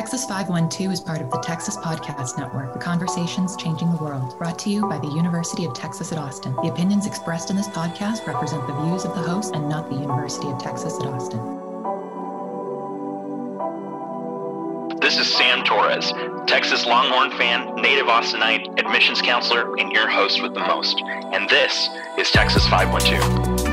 Texas 512 is part of the Texas Podcast Network, the conversations changing the world, brought to you by the University of Texas at Austin. The opinions expressed in this podcast represent the views of the host and not the University of Texas at Austin. This is Sam Torres, Texas Longhorn fan, native Austinite, admissions counselor, and your host with the most. And this is Texas 512.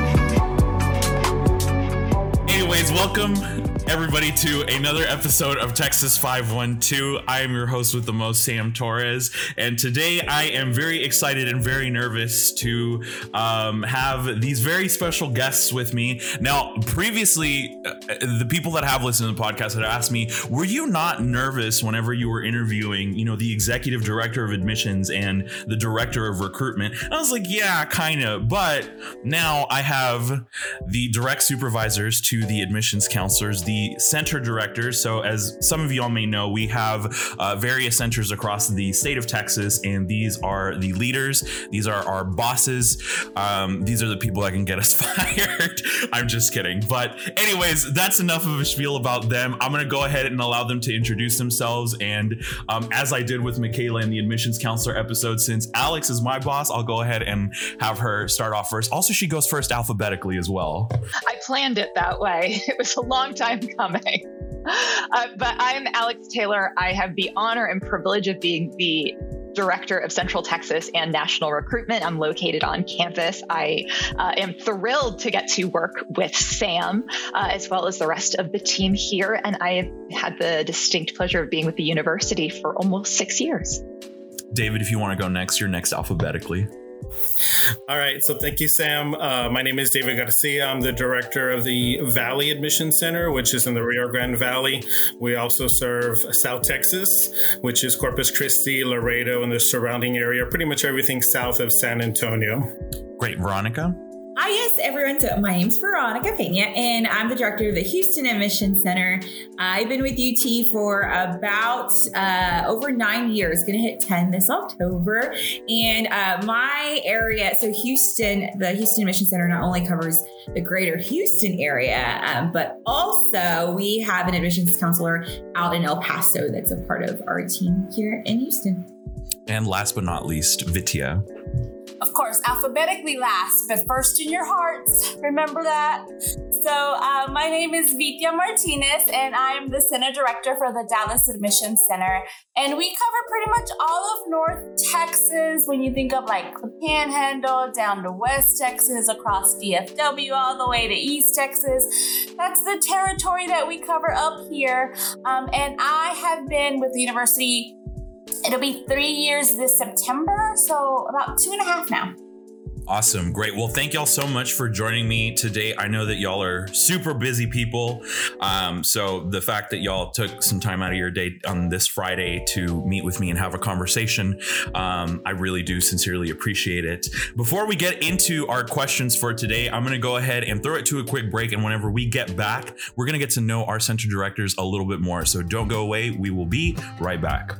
Anyways, welcome everybody to another episode of Texas 512. I am your host with the most, Sam Torres, and today I am very excited and very nervous to um, have these very special guests with me. Now, previously, uh, the people that have listened to the podcast had asked me, "Were you not nervous whenever you were interviewing, you know, the executive director of admissions and the director of recruitment?" And I was like, "Yeah, kind of," but now I have the direct supervisors to the admissions counselors, the center directors. So, as some of y'all may know, we have uh, various centers across the state of Texas, and these are the leaders. These are our bosses. Um, these are the people that can get us fired. I'm just kidding. But, anyways, that's enough of a spiel about them. I'm going to go ahead and allow them to introduce themselves. And um, as I did with Michaela in the admissions counselor episode, since Alex is my boss, I'll go ahead and have her start off first. Also, she goes first alphabetically as well. I planned it that way. It was a long time coming. Uh, but I'm Alex Taylor. I have the honor and privilege of being the director of Central Texas and National Recruitment. I'm located on campus. I uh, am thrilled to get to work with Sam uh, as well as the rest of the team here. And I have had the distinct pleasure of being with the university for almost six years. David, if you want to go next, you're next alphabetically. All right, so thank you, Sam. Uh, my name is David Garcia. I'm the director of the Valley Admission Center, which is in the Rio Grande Valley. We also serve South Texas, which is Corpus Christi, Laredo, and the surrounding area, pretty much everything south of San Antonio. Great, Veronica. Hi, yes, everyone. So my name's Veronica Pena, and I'm the director of the Houston Admission Center. I've been with UT for about uh, over nine years, going to hit 10 this October. And uh, my area, so Houston, the Houston Admission Center not only covers the greater Houston area, um, but also we have an admissions counselor out in El Paso that's a part of our team here in Houston. And last but not least, Vitya. Of course, alphabetically last, but first in your hearts. Remember that? So, uh, my name is Vitya Martinez, and I'm the Center Director for the Dallas Admission Center. And we cover pretty much all of North Texas when you think of like the Panhandle down to West Texas, across DFW, all the way to East Texas. That's the territory that we cover up here. Um, and I have been with the university It'll be three years this September, so about two and a half now. Awesome. Great. Well, thank y'all so much for joining me today. I know that y'all are super busy people. Um, so the fact that y'all took some time out of your day on this Friday to meet with me and have a conversation, um, I really do sincerely appreciate it. Before we get into our questions for today, I'm going to go ahead and throw it to a quick break. And whenever we get back, we're going to get to know our center directors a little bit more. So don't go away. We will be right back.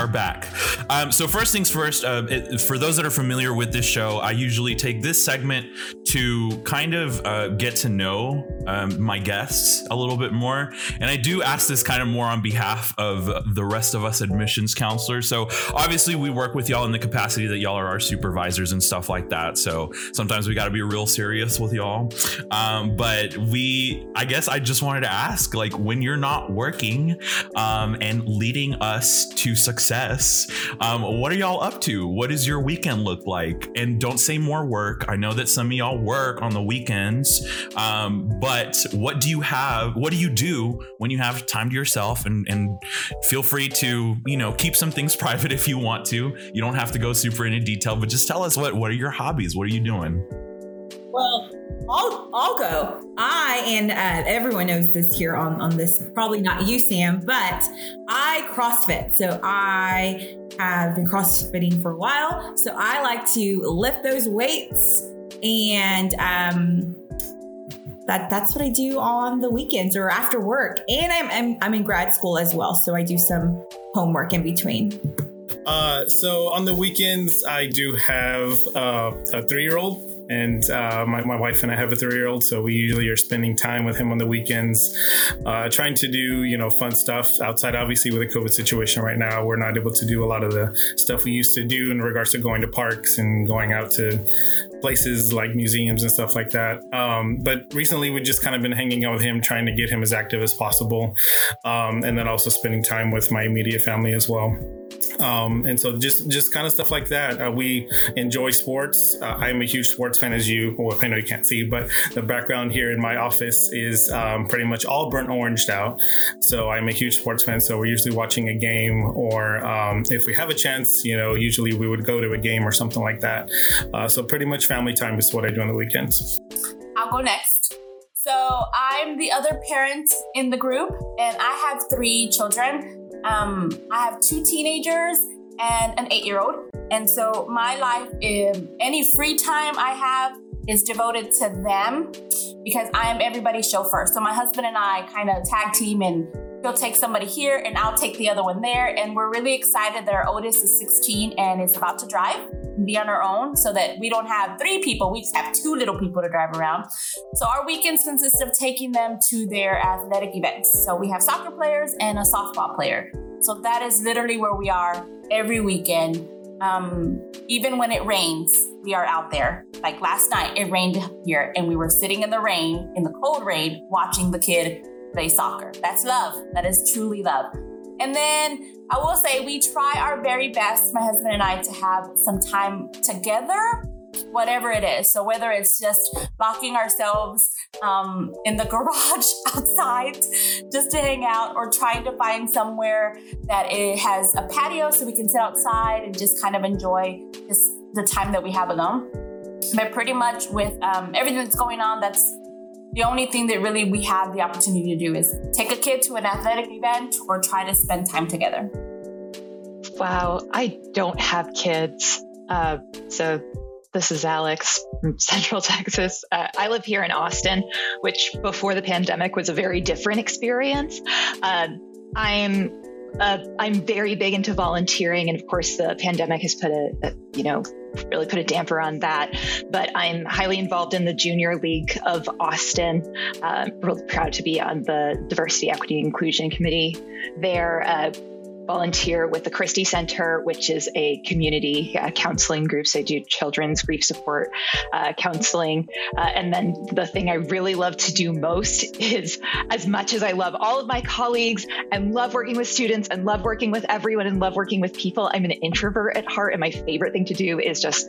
Are back. Um, so, first things first, uh, it, for those that are familiar with this show, I usually take this segment to kind of uh, get to know um, my guests a little bit more. And I do ask this kind of more on behalf of the rest of us admissions counselors. So, obviously, we work with y'all in the capacity that y'all are our supervisors and stuff like that. So, sometimes we got to be real serious with y'all. Um, but we, I guess, I just wanted to ask like, when you're not working um, and leading us to success. Um, what are y'all up to? What does your weekend look like? And don't say more work. I know that some of y'all work on the weekends, um, but what do you have? What do you do when you have time to yourself? And, and feel free to, you know, keep some things private if you want to. You don't have to go super into detail, but just tell us what what are your hobbies? What are you doing? Well, I'll, I'll go. I and uh, everyone knows this here on on this. Probably not you, Sam, but I CrossFit. So I have been CrossFitting for a while. So I like to lift those weights and um, that that's what I do on the weekends or after work. And I'm, I'm I'm in grad school as well, so I do some homework in between. Uh, so on the weekends, I do have uh, a three year old and uh, my, my wife and I have a three year old, so we usually are spending time with him on the weekends, uh, trying to do you know fun stuff outside. Obviously, with the COVID situation right now, we're not able to do a lot of the stuff we used to do in regards to going to parks and going out to places like museums and stuff like that. Um, but recently, we've just kind of been hanging out with him, trying to get him as active as possible, um, and then also spending time with my immediate family as well. Um, and so just just kind of stuff like that. Uh, we enjoy sports. Uh, I'm a huge sports fan, as you well, I know you can't see, but the background here in my office is um, pretty much all burnt orange out. So I'm a huge sports fan. So we're usually watching a game, or um, if we have a chance, you know, usually we would go to a game or something like that. Uh, so pretty much family time is what I do on the weekends. I'll go next. So I'm the other parent in the group, and I have three children. Um, I have two teenagers and an eight year old. And so my life, any free time I have is devoted to them because I am everybody's chauffeur. So my husband and I kind of tag team and he'll take somebody here and I'll take the other one there. And we're really excited that our oldest is 16 and is about to drive and be on our own so that we don't have three people. We just have two little people to drive around. So our weekends consist of taking them to their athletic events. So we have soccer players and a softball player. So that is literally where we are every weekend. Um, even when it rains, we are out there. Like last night, it rained here, and we were sitting in the rain, in the cold rain, watching the kid play soccer. That's love. That is truly love. And then I will say we try our very best, my husband and I, to have some time together, whatever it is. So whether it's just locking ourselves um, in the garage outside just to hang out, or trying to find somewhere that it has a patio so we can sit outside and just kind of enjoy just the time that we have alone. But pretty much with um, everything that's going on, that's the only thing that really we have the opportunity to do is take a kid to an athletic event or try to spend time together. Wow, I don't have kids. Uh, so this is Alex from Central Texas. Uh, I live here in Austin, which before the pandemic was a very different experience. Uh, I'm uh, I'm very big into volunteering, and of course, the pandemic has put a, a, you know really put a damper on that. But I'm highly involved in the Junior League of Austin. Uh, really proud to be on the Diversity, Equity, Inclusion Committee there. Uh, volunteer with the Christi Center, which is a community uh, counseling group. So I do children's grief support uh, counseling. Uh, and then the thing I really love to do most is, as much as I love all of my colleagues and love working with students and love working with everyone and love working with people, I'm an introvert at heart. And my favorite thing to do is just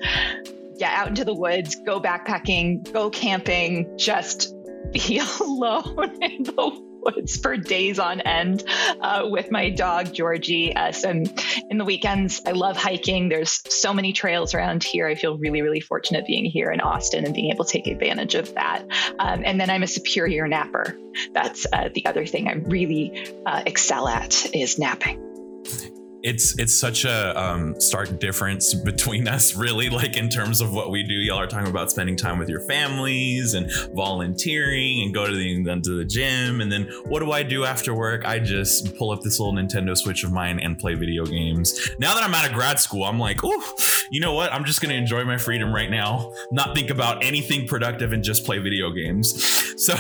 get out into the woods, go backpacking, go camping, just be alone in the woods for days on end uh, with my dog Georgie. Uh, so in the weekends, I love hiking. There's so many trails around here. I feel really, really fortunate being here in Austin and being able to take advantage of that. Um, and then I'm a superior napper. That's uh, the other thing I really uh, excel at is napping it's it's such a um, stark difference between us really like in terms of what we do. Y'all are talking about spending time with your families and volunteering and go to the to the gym. And then what do i do after work? I just pull up this little nintendo switch of mine and play video games. Now that i'm out of grad school i'm like oh you know what? I'm just to enjoy my freedom right now not think about anything productive and just play video games. So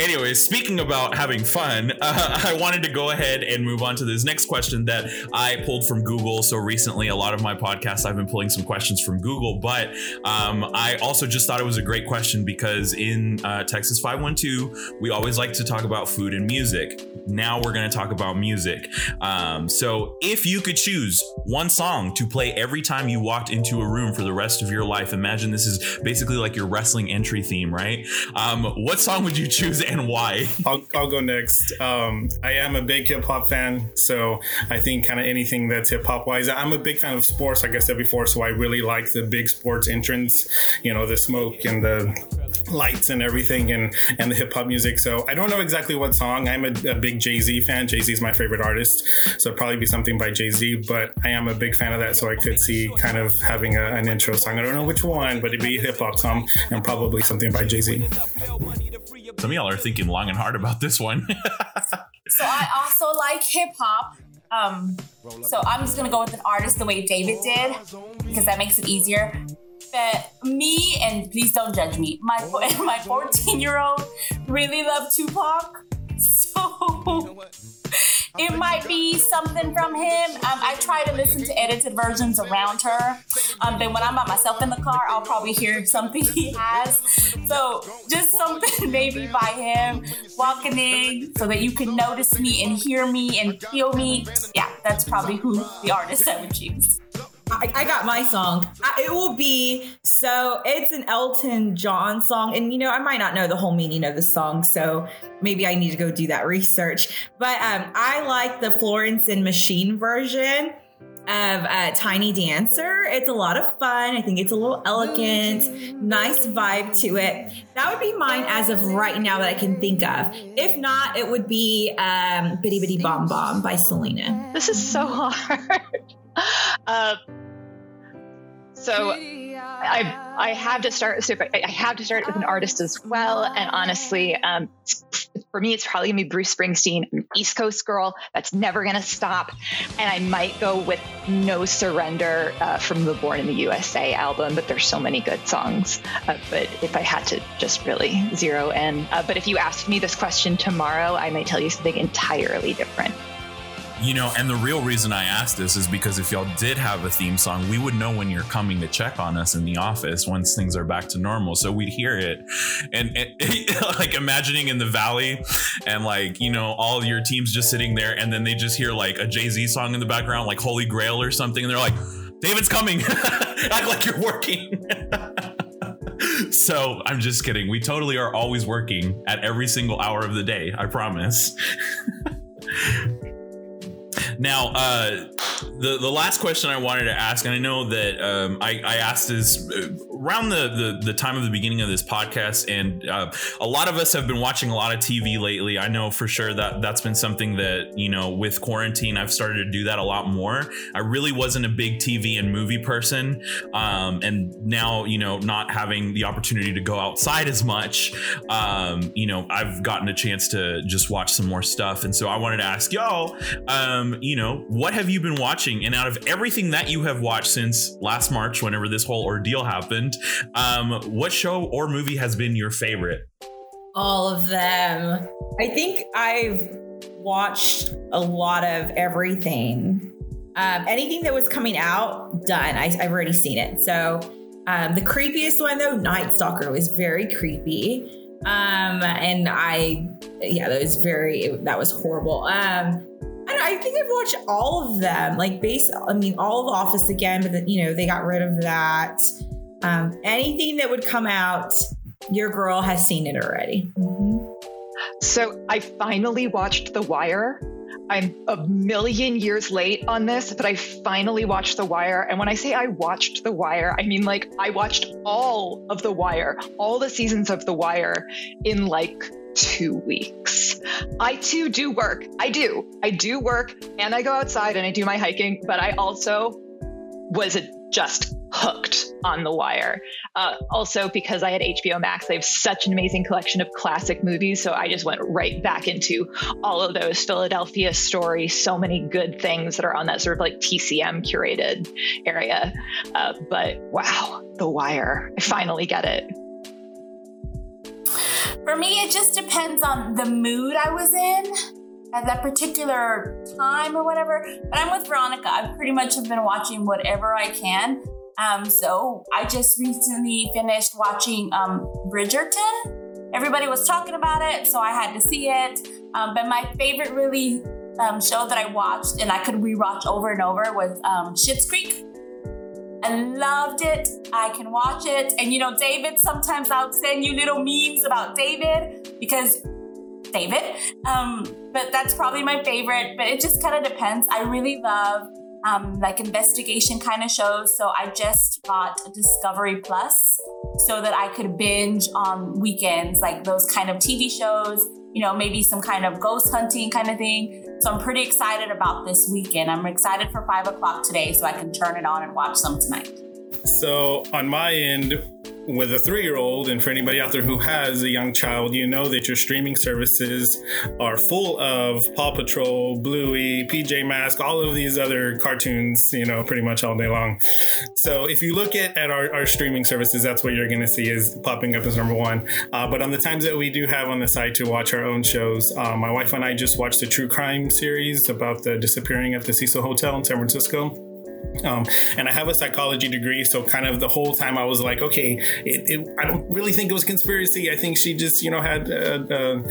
anyways speaking about having fun uh, i wanted to go ahead and move on to this next question that I I pulled from Google. So recently, a lot of my podcasts, I've been pulling some questions from Google. But um, I also just thought it was a great question because in uh, Texas 512, we always like to talk about food and music. Now we're going to talk about music. Um, so if you could choose one song to play every time you walked into a room for the rest of your life, imagine this is basically like your wrestling entry theme, right? Um, what song would you choose and why? I'll, I'll go next. Um, I am a big hip hop fan, so I think kind of anything that's hip hop wise. I'm a big fan of sports, like I said before, so I really like the big sports entrance, you know, the smoke and the lights and everything and and the hip hop music. So I don't know exactly what song. I'm a, a big Jay Z fan. Jay Z is my favorite artist, so it'd probably be something by Jay Z. But I am a big fan of that, so I could see kind of having a, an intro song. I don't know which one, but it'd be a hip hop song and probably something by Jay Z. Some of y'all are thinking long and hard about this one. so I also like hip hop. Um, so I'm just gonna go with an artist the way David did because that makes it easier But me and please don't judge me. My my 14 year old really loved Tupac, so it might be something from him. Um, I try to listen to edited versions around her. Um, then when I'm by myself in the car, I'll probably hear something he has. So just something maybe by him walking in so that you can notice me and hear me and feel me. Yeah, that's probably who the artist I would choose. I, I, got my song. I, it will be so it's an Elton John song, and you know I might not know the whole meaning of the song, so maybe I need to go do that research. But um, I like the Florence and Machine version of uh, Tiny Dancer. It's a lot of fun. I think it's a little elegant, nice vibe to it. That would be mine as of right now that I can think of. If not, it would be um, Bidi Bidi Bom Bom by Selena. This is so hard. Uh, so I I have to start. So I have to start with an artist as well. And honestly, um, for me, it's probably gonna be Bruce Springsteen, an East Coast girl that's never gonna stop. And I might go with No Surrender uh, from the Born in the USA album. But there's so many good songs. Uh, but if I had to just really zero in, uh, but if you asked me this question tomorrow, I might tell you something entirely different. You know, and the real reason I asked this is because if y'all did have a theme song, we would know when you're coming to check on us in the office once things are back to normal. So we'd hear it. And, like imagining in the valley and like, you know, all your teams just sitting there and then they just hear like a Jay Z song in the background, like Holy Grail or something. And they're like, David's coming. Act like you're working. so I'm just kidding. We totally are always working at every single hour of the day. I promise. Now, uh, the the last question I wanted to ask, and I know that um, I, I, asked is uh, around the, the, the time of the beginning of this podcast, and uh, a lot of us have been watching a lot of TV lately. I know for sure that that's been something that you know with quarantine I've started to do that a lot more. I really wasn't a big TV and movie person, um, and now you know not having the opportunity to go outside as much, um, you know I've gotten a chance to just watch some more stuff, and so I wanted to ask y'all. Um, you know, what have you been watching? And out of everything that you have watched since last March, whenever this whole ordeal happened, um, what show or movie has been your favorite? All of them. I think I've watched a lot of everything. Um, anything that was coming out, done. I, have already seen it. So um, the creepiest one though, Night Stalker, was very creepy. Um, and I, yeah, that was very, that was horrible. Um, I think I've watched all of them, like base. I mean, all of Office again, but the, you know they got rid of that. Um, anything that would come out, your girl has seen it already. Mm-hmm. So I finally watched The Wire. I'm a million years late on this, but I finally watched The Wire. And when I say I watched The Wire, I mean like I watched all of The Wire, all the seasons of The Wire in like two weeks. I too do work. I do. I do work and I go outside and I do my hiking, but I also was just hooked on the wire. Uh, also, because I had HBO Max, they have such an amazing collection of classic movies. So I just went right back into all of those Philadelphia stories, so many good things that are on that sort of like TCM curated area. Uh, but wow, The Wire. I finally get it. For me, it just depends on the mood I was in at that particular time or whatever. But I'm with Veronica. I pretty much have been watching whatever I can. Um, so I just recently finished watching um, Bridgerton. Everybody was talking about it, so I had to see it. Um, but my favorite really um, show that I watched and I could rewatch over and over was um, Schitt's Creek. I loved it. I can watch it. And you know, David, sometimes I'll send you little memes about David because David. Um, but that's probably my favorite. But it just kind of depends. I really love um, like investigation kind of shows. So I just bought Discovery Plus so that I could binge on weekends, like those kind of TV shows, you know, maybe some kind of ghost hunting kind of thing. So I'm pretty excited about this weekend. I'm excited for five o'clock today so I can turn it on and watch some tonight. So on my end, with a three year old, and for anybody out there who has a young child, you know that your streaming services are full of Paw Patrol, Bluey, PJ Mask, all of these other cartoons, you know, pretty much all day long. So if you look at, at our, our streaming services, that's what you're going to see is popping up as number one. Uh, but on the times that we do have on the site to watch our own shows, uh, my wife and I just watched the true crime series about the disappearing at the Cecil Hotel in San Francisco. Um, and I have a psychology degree, so kind of the whole time I was like, okay, it, it, I don't really think it was conspiracy. I think she just, you know, had, uh, uh,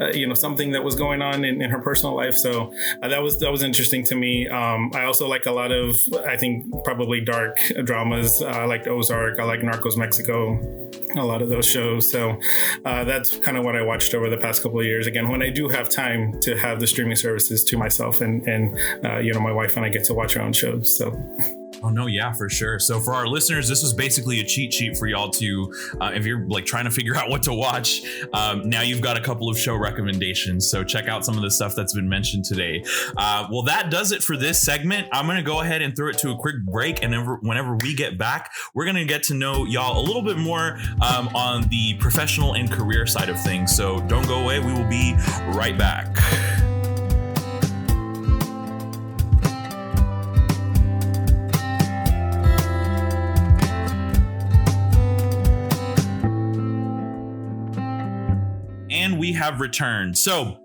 uh, you know, something that was going on in, in her personal life. So uh, that was that was interesting to me. Um, I also like a lot of, I think, probably dark dramas. I like Ozark. I like Narcos Mexico a lot of those shows. So uh, that's kind of what I watched over the past couple of years. Again, when I do have time to have the streaming services to myself, and and uh, you know my wife and I get to watch our own shows. So. Oh no, yeah, for sure. So for our listeners, this is basically a cheat sheet for y'all to, uh, if you're like trying to figure out what to watch. Um, now you've got a couple of show recommendations. So check out some of the stuff that's been mentioned today. Uh, well, that does it for this segment. I'm gonna go ahead and throw it to a quick break, and ever, whenever we get back, we're gonna get to know y'all a little bit more um, on the professional and career side of things. So don't go away. We will be right back. And we have returned. So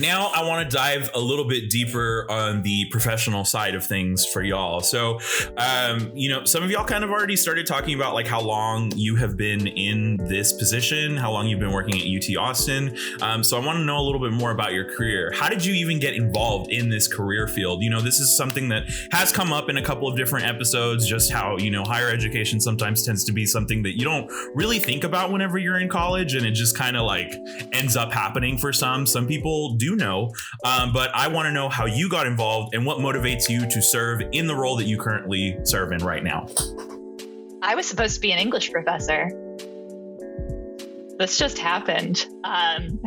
now I want to dive a little bit deeper on the professional side of things for y'all. So, um, you know, some of y'all kind of already started talking about like how long you have been in this position, how long you've been working at UT Austin. Um, so I want to know a little bit more about your career. How did you even get involved in this career field? You know, this is something that has come up in a couple of different episodes, just how, you know, higher education sometimes tends to be something that you don't really think about whenever you're in college and it just kind of like ends up happening for some. Some people do know, um, but I want to know how you got involved and what motivates you to serve in the role that you currently serve in right now. I was supposed to be an English professor. This just happened. Um,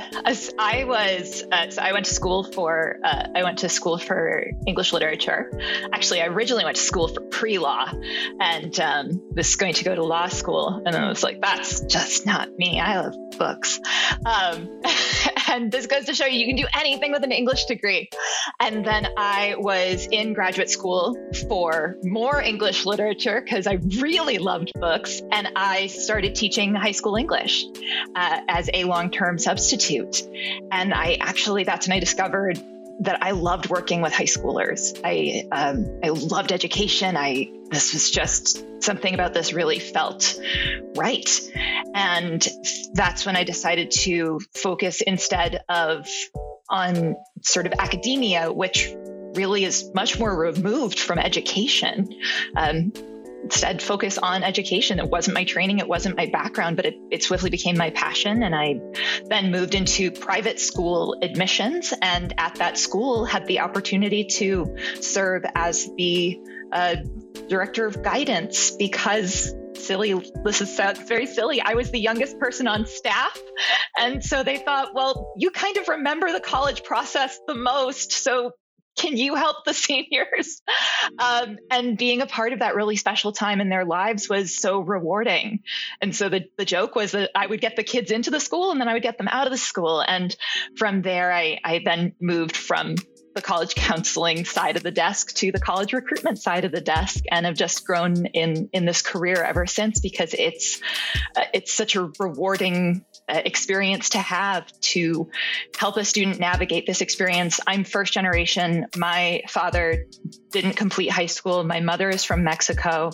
I was, uh, so I went to school for, uh, I went to school for English literature. Actually, I originally went to school for pre-law, and um, was going to go to law school, and I was like, that's just not me. I love books. Um, and this goes to show you you can do anything with an English degree. And then I was in graduate school for more English literature because I really loved books. And I started teaching high school English uh, as a long term substitute. And I actually, that's when I discovered that I loved working with high schoolers. I um, I loved education. I this was just something about this really felt right, and that's when I decided to focus instead of on sort of academia, which really is much more removed from education. Um, instead focus on education. It wasn't my training, it wasn't my background, but it, it, swiftly became my passion. And I then moved into private school admissions. And at that school, had the opportunity to serve as the uh, director of guidance because silly this is very silly i was the youngest person on staff and so they thought well you kind of remember the college process the most so can you help the seniors? Um, and being a part of that really special time in their lives was so rewarding. And so the, the joke was that I would get the kids into the school and then I would get them out of the school. And from there, I, I then moved from the college counseling side of the desk to the college recruitment side of the desk and have just grown in in this career ever since because it's uh, it's such a rewarding uh, experience to have to help a student navigate this experience. I'm first generation. My father didn't complete high school. My mother is from Mexico,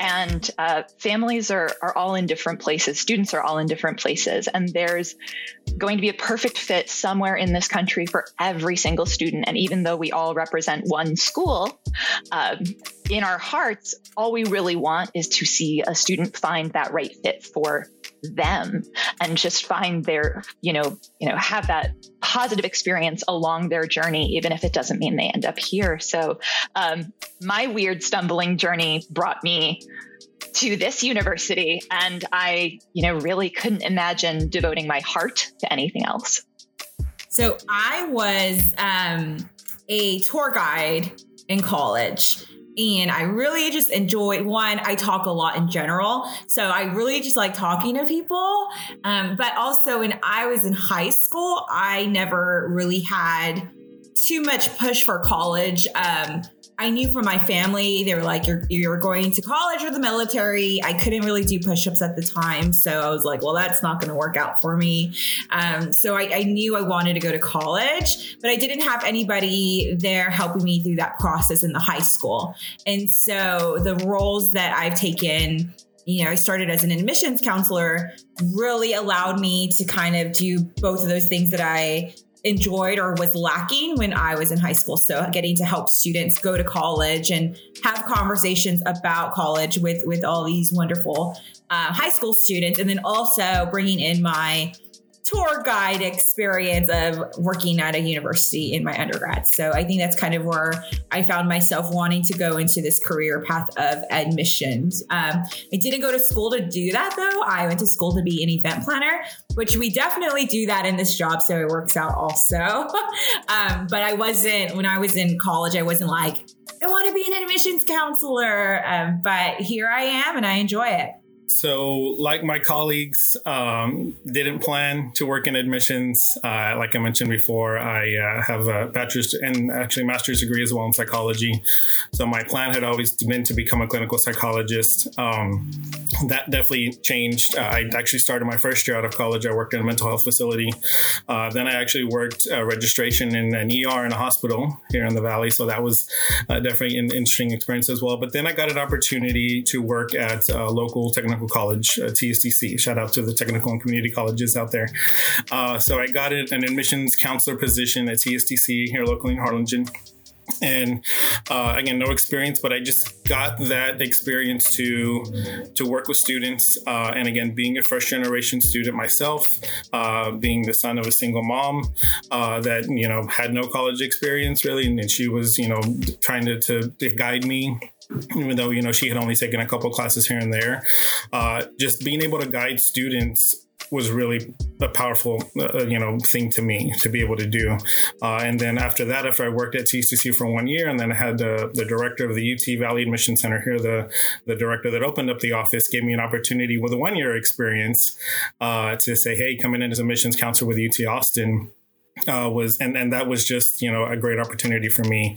and uh, families are are all in different places. Students are all in different places, and there's going to be a perfect fit somewhere in this country for every single student. And even though we all represent one school, um, in our hearts, all we really want is to see a student find that right fit for them and just find their, you know, you know, have that positive experience along their journey, even if it doesn't mean they end up here. So um, my weird stumbling journey brought me to this university and I, you know, really couldn't imagine devoting my heart to anything else. So I was um, a tour guide in college. And I really just enjoy one, I talk a lot in general. So I really just like talking to people. Um, but also, when I was in high school, I never really had too much push for college. Um, I knew from my family, they were like, you're, you're going to college or the military. I couldn't really do push ups at the time. So I was like, well, that's not going to work out for me. Um, so I, I, knew I wanted to go to college, but I didn't have anybody there helping me through that process in the high school. And so the roles that I've taken you know, I started as an admissions counselor really allowed me to kind of do both of those things that I enjoyed or was lacking when I was in high school. So getting to help students go to college and have conversations about college with with all these wonderful uh, high school students, and then also bringing in my tour guide experience of working at a university in my undergrad. So I think that's kind of where I found myself wanting to go into this career path of admissions. Um, I didn't go to school to do that though. I went to school to be an event planner, which we definitely do that in this job. So it works out also. um, but I wasn't, when I was in college, I wasn't like, I want to be an admissions counselor. Um, but here I am and I enjoy it. So, like my colleagues, um, didn't plan to work in admissions. Uh, like I mentioned before, I uh, have a bachelor's and actually master's degree as well in psychology. So my plan had always been to become a clinical psychologist. Um, that definitely changed. Uh, I actually started my first year out of college. I worked in a mental health facility. Uh, then I actually worked uh, registration in an ER in a hospital here in the Valley. So that was uh, definitely an interesting experience as well. But then I got an opportunity to work at a local technical Technical College, uh, TSTC. Shout out to the technical and community colleges out there. Uh, so I got an admissions counselor position at TSTC here locally in Harlingen and uh, again no experience but i just got that experience to to work with students uh, and again being a first generation student myself uh, being the son of a single mom uh, that you know had no college experience really and she was you know trying to, to, to guide me even though you know she had only taken a couple classes here and there uh, just being able to guide students was really a powerful uh, you know thing to me to be able to do. Uh, and then after that after i worked at tcc for one year and then i had the, the director of the ut valley admission center here the, the director that opened up the office gave me an opportunity with a one year experience uh, to say hey coming in as admissions counselor with ut austin uh, was and and that was just you know a great opportunity for me.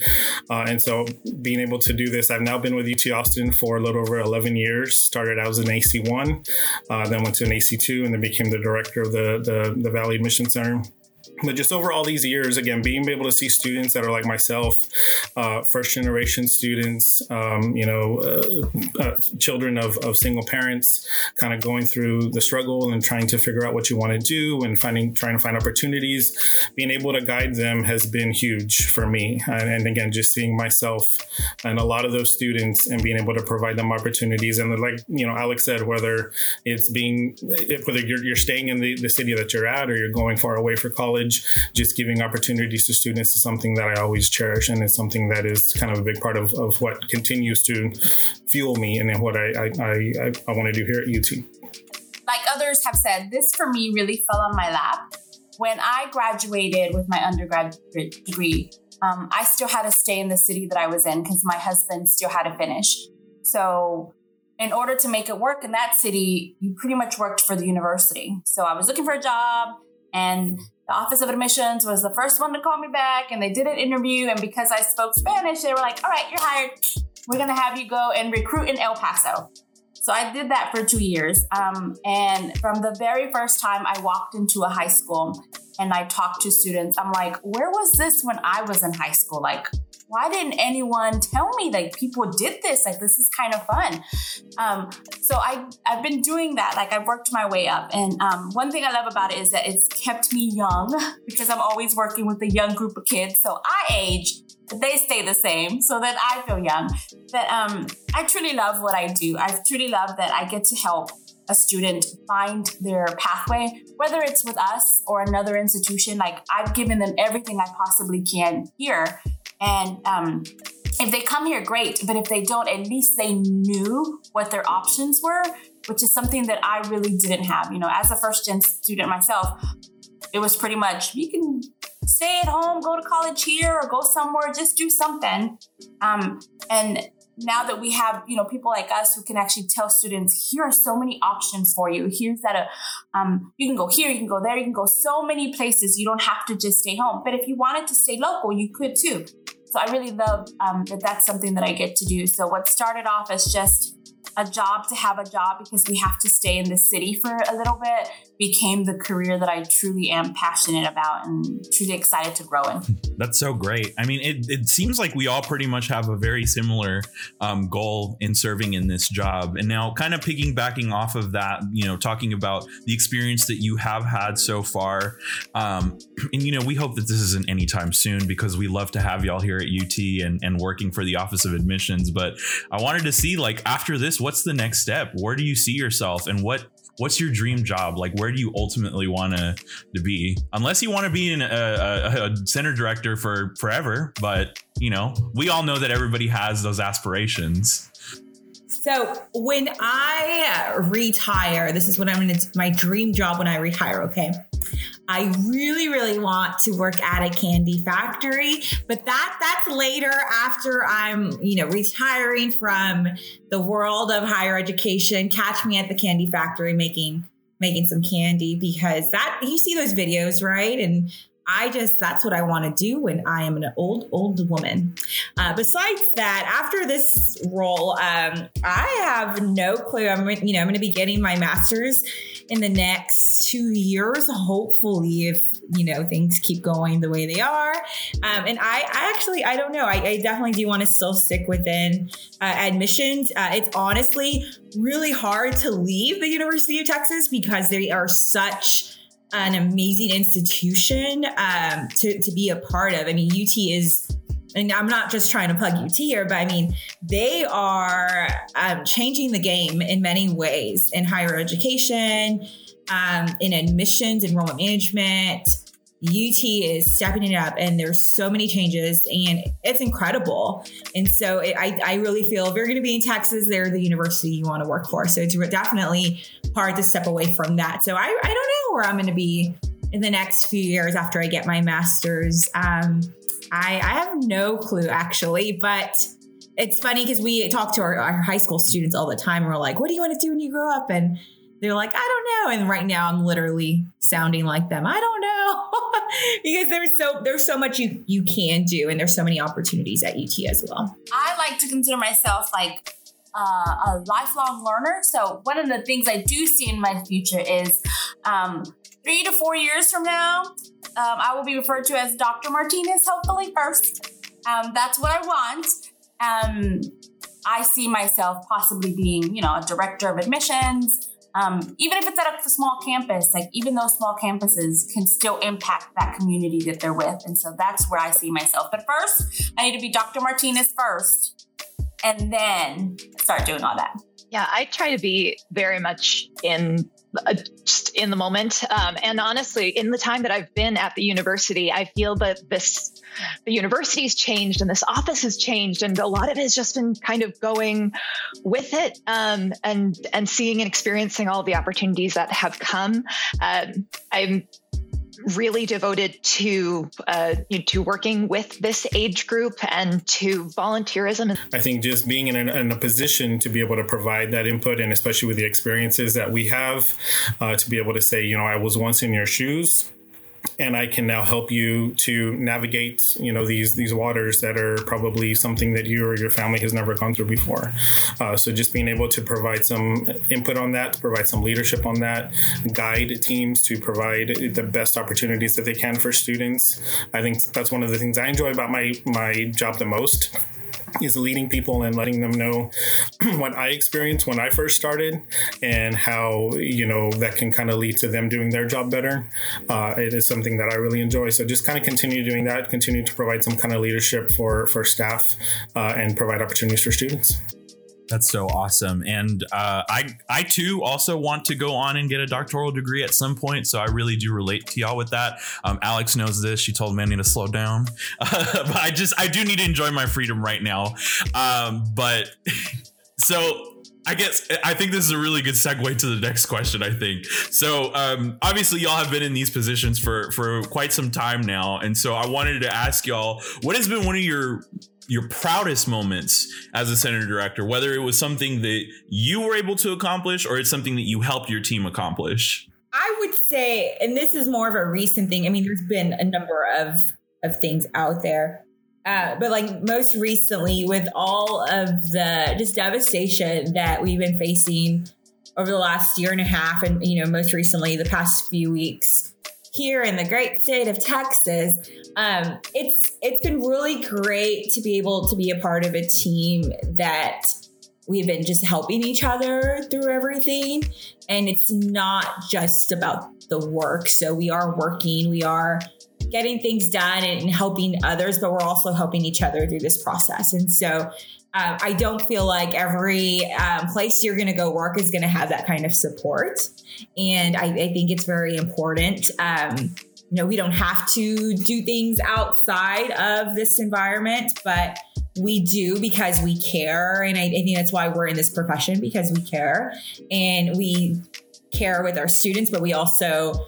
Uh, and so being able to do this i've now been with ut austin for a little over 11 years. Started out as an ac1 uh, then went to an ac2 and then became the director of the the, the valley admission center but just over all these years, again, being able to see students that are like myself, uh, first generation students, um, you know, uh, uh, children of, of single parents, kind of going through the struggle and trying to figure out what you want to do and finding, trying to find opportunities, being able to guide them has been huge for me. And, and again, just seeing myself and a lot of those students and being able to provide them opportunities. And like, you know, Alex said, whether it's being, whether you're, you're staying in the, the city that you're at or you're going far away for college, college, just giving opportunities to students is something that I always cherish. And it's something that is kind of a big part of, of what continues to fuel me and what I, I, I, I want to do here at UT. Like others have said, this for me really fell on my lap. When I graduated with my undergraduate degree, um, I still had to stay in the city that I was in because my husband still had to finish. So, in order to make it work in that city, you pretty much worked for the university. So, I was looking for a job, and the Office of Admissions was the first one to call me back and they did an interview. And because I spoke Spanish, they were like, all right, you're hired. We're going to have you go and recruit in El Paso. So I did that for two years. Um, and from the very first time I walked into a high school and I talk to students, I'm like, where was this when I was in high school? Like, why didn't anyone tell me like people did this? Like this is kind of fun. Um, so I I've been doing that. Like I've worked my way up, and um, one thing I love about it is that it's kept me young because I'm always working with a young group of kids. So I age, they stay the same, so that I feel young. That um, I truly love what I do. I truly love that I get to help a student find their pathway, whether it's with us or another institution. Like I've given them everything I possibly can here. And um, if they come here, great. But if they don't, at least they knew what their options were, which is something that I really didn't have. You know, as a first gen student myself, it was pretty much you can stay at home, go to college here, or go somewhere, just do something. Um, and now that we have you know people like us who can actually tell students here are so many options for you. Here's that a um, you can go here you can go there you can go so many places. You don't have to just stay home. But if you wanted to stay local you could too. So i really love um, that that's something that i get to do. So what started off as just a job to have a job because we have to stay in the city for a little bit became the career that I truly am passionate about and truly excited to grow in. That's so great. I mean, it, it seems like we all pretty much have a very similar um, goal in serving in this job. And now, kind of piggybacking off of that, you know, talking about the experience that you have had so far. Um, and, you know, we hope that this isn't anytime soon because we love to have y'all here at UT and, and working for the Office of Admissions. But I wanted to see, like, after this, what's the next step? Where do you see yourself and what what's your dream job? Like, where do you ultimately want to to be? Unless you want to be in a, a, a, center director for forever, but you know, we all know that everybody has those aspirations. So when I retire, this is what I'm going to my dream job when I retire. Okay, I really, really want to work at a candy factory, but that that's later after I'm, you know, retiring from the world of higher education. Catch me at the candy factory making making some candy because that you see those videos, right? And I just, that's what I want to do when I am an old, old woman. Uh, besides that, after this role, um, I have no clue. I'm, you know, I'm going to be getting my master's in the next two years, hopefully, if, you know, things keep going the way they are. Um, and I, I actually, I don't know. I, I definitely do want to still stick within uh, admissions. Uh, it's honestly really hard to leave the University of Texas because they are such, an amazing institution um, to, to be a part of. I mean, UT is, and I'm not just trying to plug UT here, but I mean, they are um, changing the game in many ways in higher education, um, in admissions, enrollment management. UT is stepping it up, and there's so many changes, and it's incredible. And so it, I, I really feel if you're going to be in Texas, they're the university you want to work for. So it's definitely hard to step away from that. So I, I don't know where I'm going to be in the next few years after I get my master's. Um, I, I have no clue actually, but it's funny because we talk to our, our, high school students all the time. And we're like, what do you want to do when you grow up? And they're like, I don't know. And right now I'm literally sounding like them. I don't know. because there's so there's so much you you can do and there's so many opportunities at UT as well. I like to consider myself like uh, a lifelong learner. So one of the things I do see in my future is um, three to four years from now, um, I will be referred to as Dr. Martinez, hopefully first. Um, that's what I want. Um, I see myself possibly being, you know, a director of admissions. Um, even if it's at a small campus, like even those small campuses can still impact that community that they're with. And so that's where I see myself. But first, I need to be Dr. Martinez first and then start doing all that. Yeah, I try to be very much in uh, just in the moment. Um, and honestly, in the time that I've been at the university, I feel that this the university's changed and this office has changed, and a lot of it has just been kind of going with it um, and and seeing and experiencing all the opportunities that have come. Um, I'm really devoted to uh, to working with this age group and to volunteerism. I think just being in a, in a position to be able to provide that input, and especially with the experiences that we have, uh, to be able to say, you know, I was once in your shoes and I can now help you to navigate, you know, these these waters that are probably something that you or your family has never gone through before. Uh, so just being able to provide some input on that, provide some leadership on that, guide teams to provide the best opportunities that they can for students. I think that's one of the things I enjoy about my my job the most is leading people and letting them know what I experienced when I first started and how, you know, that can kind of lead to them doing their job better. Uh, it is something that I really enjoy. So just kind of continue doing that, continue to provide some kind of leadership for, for staff uh, and provide opportunities for students. That's so awesome, and uh, I I too also want to go on and get a doctoral degree at some point. So I really do relate to y'all with that. Um, Alex knows this. She told Manny to slow down, but I just I do need to enjoy my freedom right now. Um, but so I guess I think this is a really good segue to the next question. I think so. Um, obviously, y'all have been in these positions for for quite some time now, and so I wanted to ask y'all what has been one of your your proudest moments as a center director, whether it was something that you were able to accomplish or it's something that you helped your team accomplish. I would say, and this is more of a recent thing. I mean, there's been a number of of things out there. Uh, but like most recently, with all of the just devastation that we've been facing over the last year and a half, and you know, most recently the past few weeks here in the great state of Texas, um, it's it's been really great to be able to be a part of a team that we've been just helping each other through everything, and it's not just about the work. So we are working, we are getting things done and helping others, but we're also helping each other through this process. And so uh, I don't feel like every um, place you're going to go work is going to have that kind of support. And I, I think it's very important. Um, you know, we don't have to do things outside of this environment, but we do because we care. And I, I think that's why we're in this profession because we care and we care with our students, but we also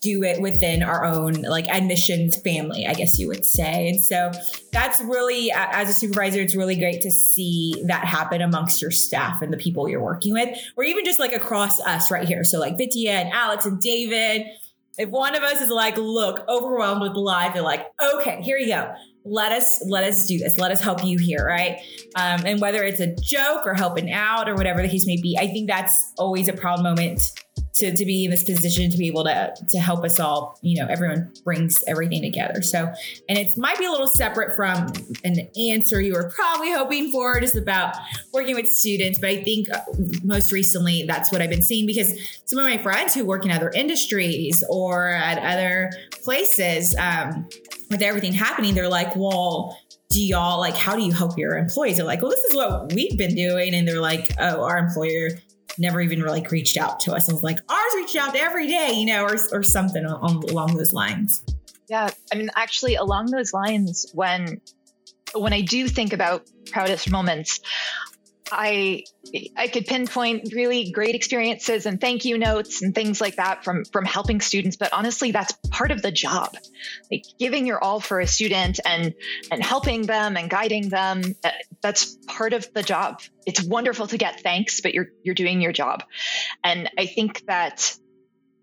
do it within our own like admissions family, I guess you would say. And so that's really, as a supervisor, it's really great to see that happen amongst your staff and the people you're working with, or even just like across us right here. So like Vitia and Alex and David. If one of us is like, look, overwhelmed with live, they're like, okay, here you go. Let us let us do this. Let us help you here, right? Um, and whether it's a joke or helping out or whatever the case may be, I think that's always a proud moment to, to be in this position to be able to to help us all you know everyone brings everything together so and it might be a little separate from an answer you were probably hoping for just about working with students but i think uh, most recently that's what i've been seeing because some of my friends who work in other industries or at other places um, with everything happening they're like well do y'all like how do you help your employees they're like well this is what we've been doing and they're like oh our employer never even like reached out to us. I was like, ours reached out every day, you know, or, or something on, um, along those lines. Yeah. I mean, actually, along those lines, when when I do think about proudest moments, I I could pinpoint really great experiences and thank you notes and things like that from from helping students. But honestly, that's part of the job. Like giving your all for a student and and helping them and guiding them. Uh, that's part of the job. It's wonderful to get thanks, but you're you're doing your job. And I think that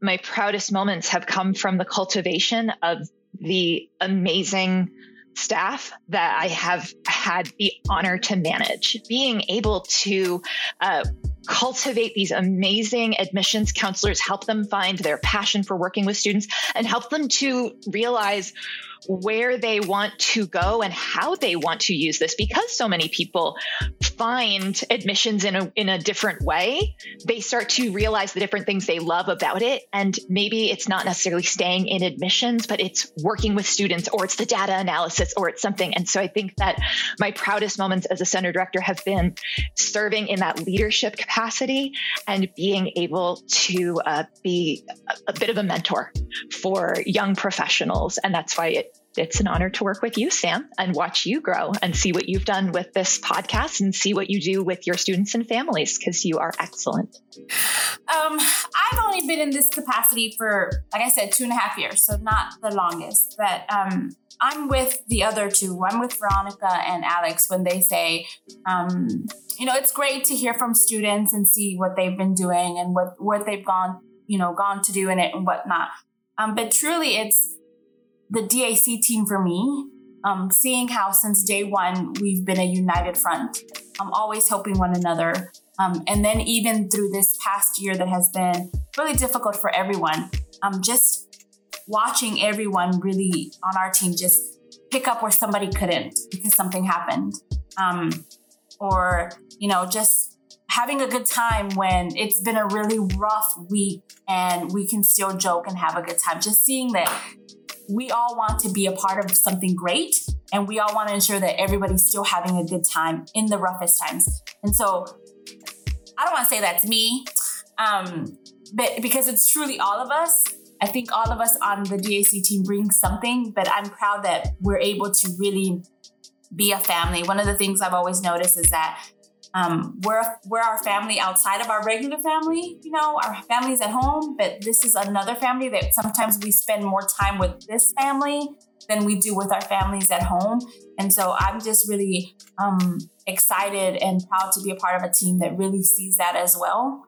my proudest moments have come from the cultivation of the amazing staff that I have had the honor to manage. Being able to uh, cultivate these amazing admissions counselors, help them find their passion for working with students, and help them to realize where they want to go and how they want to use this because so many people find admissions in a in a different way they start to realize the different things they love about it. And maybe it's not necessarily staying in admissions but it's working with students or it's the data analysis or it's something. And so i think that my proudest moments as a center director have been serving in that leadership capacity and being able to uh, be a, a bit of a mentor for young professionals. And that's why it it's an honor to work with you, Sam, and watch you grow and see what you've done with this podcast and see what you do with your students and families because you are excellent. Um, I've only been in this capacity for, like I said, two and a half years, so not the longest, but um, I'm with the other two. I'm with Veronica and Alex when they say, um, you know, it's great to hear from students and see what they've been doing and what, what they've gone, you know, gone to do in it and whatnot. Um, but truly, it's the DAC team for me, um, seeing how since day one we've been a united front, um, always helping one another. Um, and then even through this past year that has been really difficult for everyone, um, just watching everyone really on our team just pick up where somebody couldn't because something happened. Um, or, you know, just having a good time when it's been a really rough week and we can still joke and have a good time. Just seeing that we all want to be a part of something great and we all want to ensure that everybody's still having a good time in the roughest times. And so I don't want to say that's me, um, but because it's truly all of us. I think all of us on the DAC team bring something, but I'm proud that we're able to really be a family. One of the things I've always noticed is that um, we're we're our family outside of our regular family. You know, our families at home, but this is another family that sometimes we spend more time with this family than we do with our families at home. And so I'm just really um, excited and proud to be a part of a team that really sees that as well.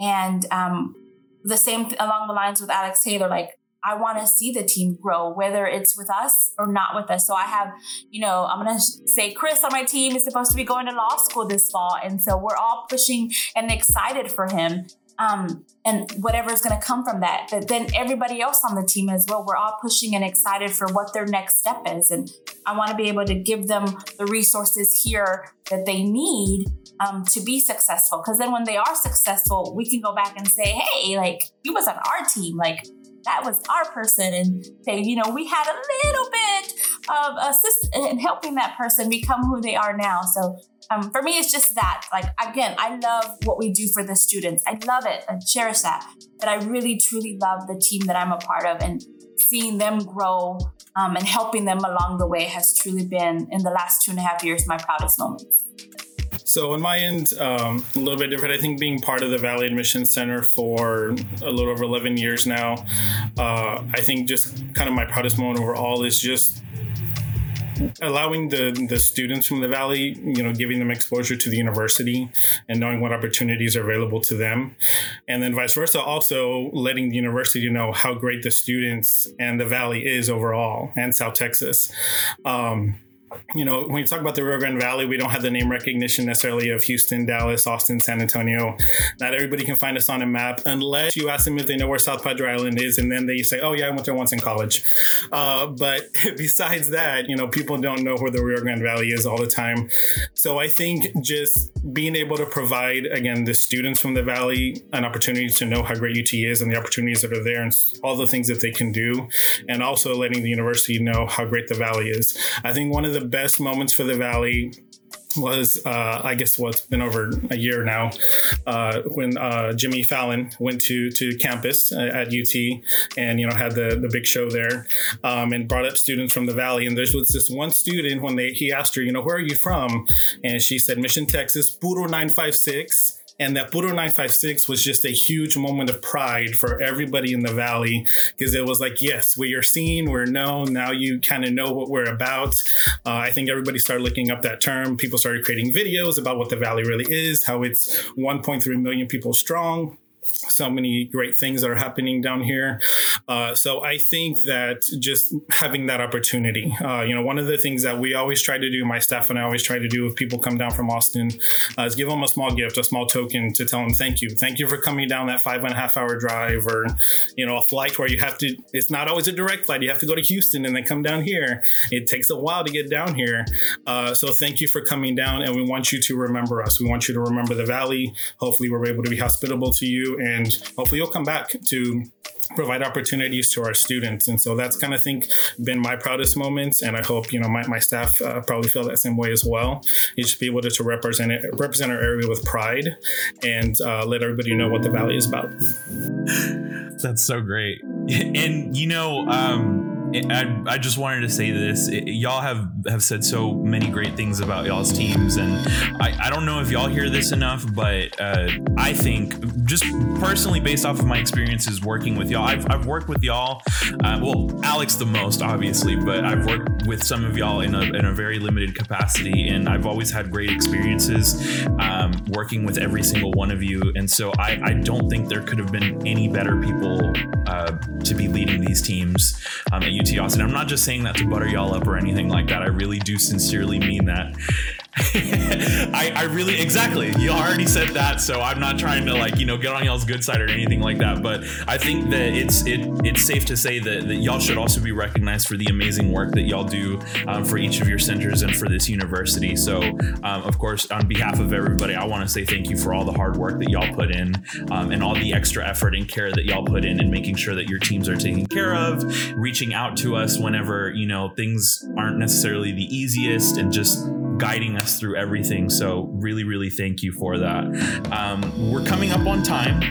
And um, the same th- along the lines with Alex Taylor, like I want to see the team grow, whether it's with us or not with us. So I have, you know, I'm going to say Chris on my team is supposed to be going to law school this fall. And so we're all pushing and excited for him. Um, and whatever is going to come from that. But then everybody else on the team as well, we're all pushing and excited for what their next step is. And I want to be able to give them the resources here that they need um, to be successful. Because then when they are successful, we can go back and say, hey, like, he was on our team. Like, that was our person and say, you know, we had a little bit of assist in helping that person become who they are now. So um, for me, it's just that. Like again, I love what we do for the students. I love it. I cherish that. But I really, truly love the team that I'm a part of, and seeing them grow um, and helping them along the way has truly been in the last two and a half years my proudest moments. So on my end, um, a little bit different. I think being part of the Valley Admission Center for a little over 11 years now, uh, I think just kind of my proudest moment overall is just allowing the the students from the valley you know giving them exposure to the university and knowing what opportunities are available to them and then vice versa also letting the university know how great the students and the valley is overall and south texas um, you know, when you talk about the Rio Grande Valley, we don't have the name recognition necessarily of Houston, Dallas, Austin, San Antonio. Not everybody can find us on a map unless you ask them if they know where South Padre Island is, and then they say, "Oh yeah, I went there once in college." Uh, but besides that, you know, people don't know where the Rio Grande Valley is all the time. So I think just being able to provide again the students from the valley an opportunity to know how great UT is and the opportunities that are there and all the things that they can do, and also letting the university know how great the valley is. I think one of the best moments for the Valley was uh, I guess what's been over a year now uh, when uh, Jimmy Fallon went to to campus at UT and you know had the the big show there um, and brought up students from the valley. And there was this one student when they he asked her you know where are you from? And she said Mission Texas Puro 956 and that Puro 956 was just a huge moment of pride for everybody in the Valley because it was like, yes, we are seen, we're known. Now you kind of know what we're about. Uh, I think everybody started looking up that term. People started creating videos about what the Valley really is, how it's 1.3 million people strong so many great things that are happening down here. Uh, so I think that just having that opportunity, uh, you know, one of the things that we always try to do, my staff and I always try to do if people come down from Austin, uh, is give them a small gift, a small token to tell them thank you, thank you for coming down that five and a half hour drive, or you know, a flight where you have to. It's not always a direct flight. You have to go to Houston and then come down here. It takes a while to get down here. Uh, so thank you for coming down, and we want you to remember us. We want you to remember the Valley. Hopefully, we're able to be hospitable to you and hopefully you'll come back to provide opportunities to our students. And so that's kind of think been my proudest moments and i hope you know my, my staff uh, probably feel that same way as well. You should be able to, to represent it represent our area with pride and uh, let everybody know what the valley is about. That's so great. And you know um I, I just wanted to say this. y'all have, have said so many great things about y'all's teams. And I, I don't know if y'all hear this enough, but uh, I think, just personally, based off of my experiences working with y'all, I've, I've worked with y'all, uh, well, Alex the most, obviously, but I've worked with some of y'all in a, in a very limited capacity. And I've always had great experiences um, working with every single one of you. And so I, I don't think there could have been any better people uh, to be leading these teams um, UT Austin. I'm not just saying that to butter y'all up or anything like that. I really do sincerely mean that. I, I really exactly. You already said that, so I'm not trying to like you know get on y'all's good side or anything like that. But I think that it's it it's safe to say that, that y'all should also be recognized for the amazing work that y'all do um, for each of your centers and for this university. So um, of course, on behalf of everybody, I want to say thank you for all the hard work that y'all put in um, and all the extra effort and care that y'all put in and making sure that your teams are taken care of, reaching out to us whenever you know things aren't necessarily the easiest, and just guiding us through everything. So, really, really thank you for that. Um, we're coming up on time.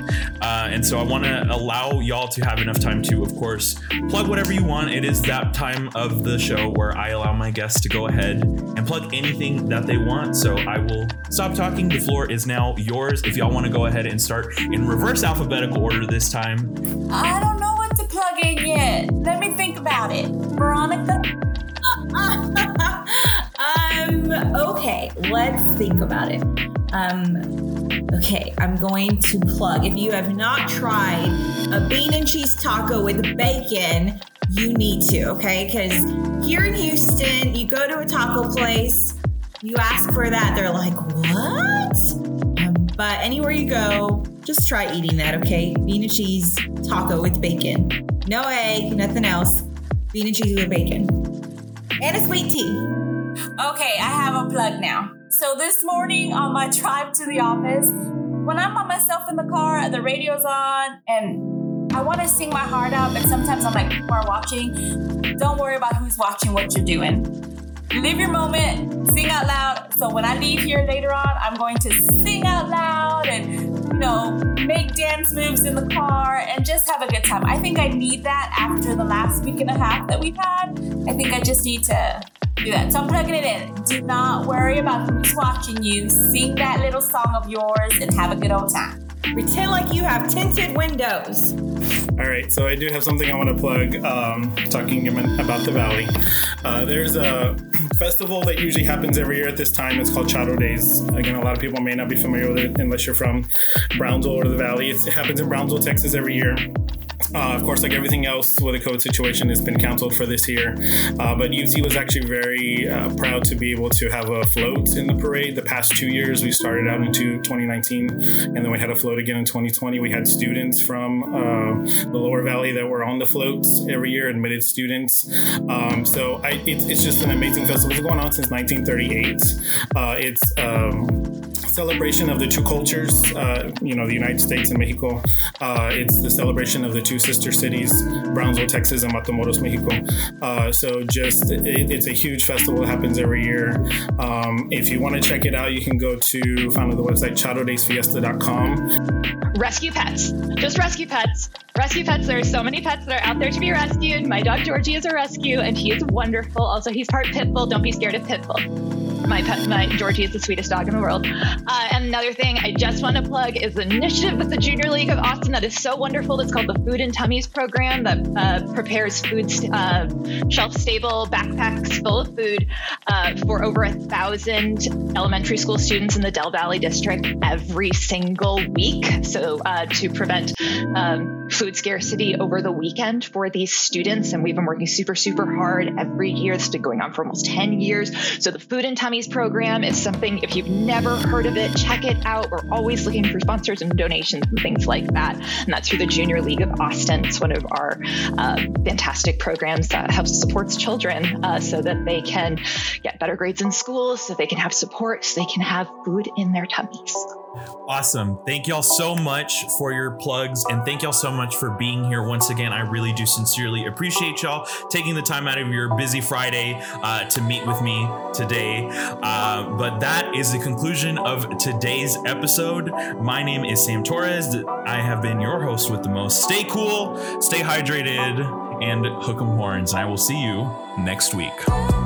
Uh, and so, I want to allow y'all to have enough time to, of course, plug whatever you want. It is that time of the show where I allow my guests to go ahead and plug anything that they want. So, I will stop talking. The floor is now yours. If y'all want to go ahead and start in reverse alphabetical order this time. I don't know what to plug in yet. Let me think about it. Veronica? okay, let's think about it. Um, okay, I'm going to plug. If you have not tried a bean and cheese taco with bacon, you need to, okay? Because here in Houston, you go to a taco place, you ask for that, they're like, what? Um, but anywhere you go, just try eating that, okay? Bean and cheese taco with bacon. No egg, nothing else. Bean and cheese with bacon. And a sweet tea. Okay, I have a plug now. So this morning on my drive to the office, when I'm by myself in the car, the radio's on, and I want to sing my heart out, but sometimes I'm like, people are watching. Don't worry about who's watching what you're doing. Live your moment, sing out loud. So when I leave here later on, I'm going to sing out loud and, you know, make dance moves in the car and just have a good time. I think I need that after the last week and a half that we've had. I think I just need to do that. So I'm plugging it in. Do not worry about who's watching you. Sing that little song of yours and have a good old time. Pretend like you have tinted windows. All right, so I do have something I want to plug. Um, talking about the valley, uh, there's a festival that usually happens every year at this time. It's called Charro Days. Again, a lot of people may not be familiar with it unless you're from Brownsville or the Valley. It's, it happens in Brownsville, Texas, every year. Uh, of course, like everything else with the COVID situation, has been canceled for this year. Uh, but UT was actually very uh, proud to be able to have a float in the parade. The past two years, we started out into 2019, and then we had a float again in 2020. We had students from uh, the Lower Valley that were on the floats every year, admitted students. Um, so I, it's, it's just an amazing festival. It's going on since 1938. Uh, it's um, celebration of the two cultures, uh, you know, the United States and Mexico. Uh, it's the celebration of the two sister cities, Brownsville, Texas, and Matamoros, Mexico. Uh, so just, it, it's a huge festival that happens every year. Um, if you want to check it out, you can go to, find the website, charrodaysfiesta.com. Rescue pets. Just rescue pets. Rescue pets. There are so many pets that are out there to be rescued. My dog Georgie is a rescue, and he is wonderful. Also, he's part pit bull. Don't be scared of pit bull my pet, my Georgie is the sweetest dog in the world. Uh, and another thing I just want to plug is an initiative with the Junior League of Austin that is so wonderful. It's called the Food and Tummies program that uh, prepares food uh, shelf stable backpacks full of food uh, for over a thousand elementary school students in the Del Valley district every single week. So uh, to prevent um, food scarcity over the weekend for these students, and we've been working super super hard every year. It's been going on for almost ten years. So the Food and Tummies program is something, if you've never heard of it, check it out. We're always looking for sponsors and donations and things like that. And that's through the Junior League of Austin. It's one of our uh, fantastic programs that helps supports children uh, so that they can get better grades in school, so they can have support, so they can have food in their tummies. Awesome. Thank y'all so much for your plugs and thank y'all so much for being here once again. I really do sincerely appreciate y'all taking the time out of your busy Friday uh, to meet with me today. Uh, but that is the conclusion today's episode. My name is Sam Torres. I have been your host with the most. Stay cool, stay hydrated, and hook 'em horns. I will see you next week.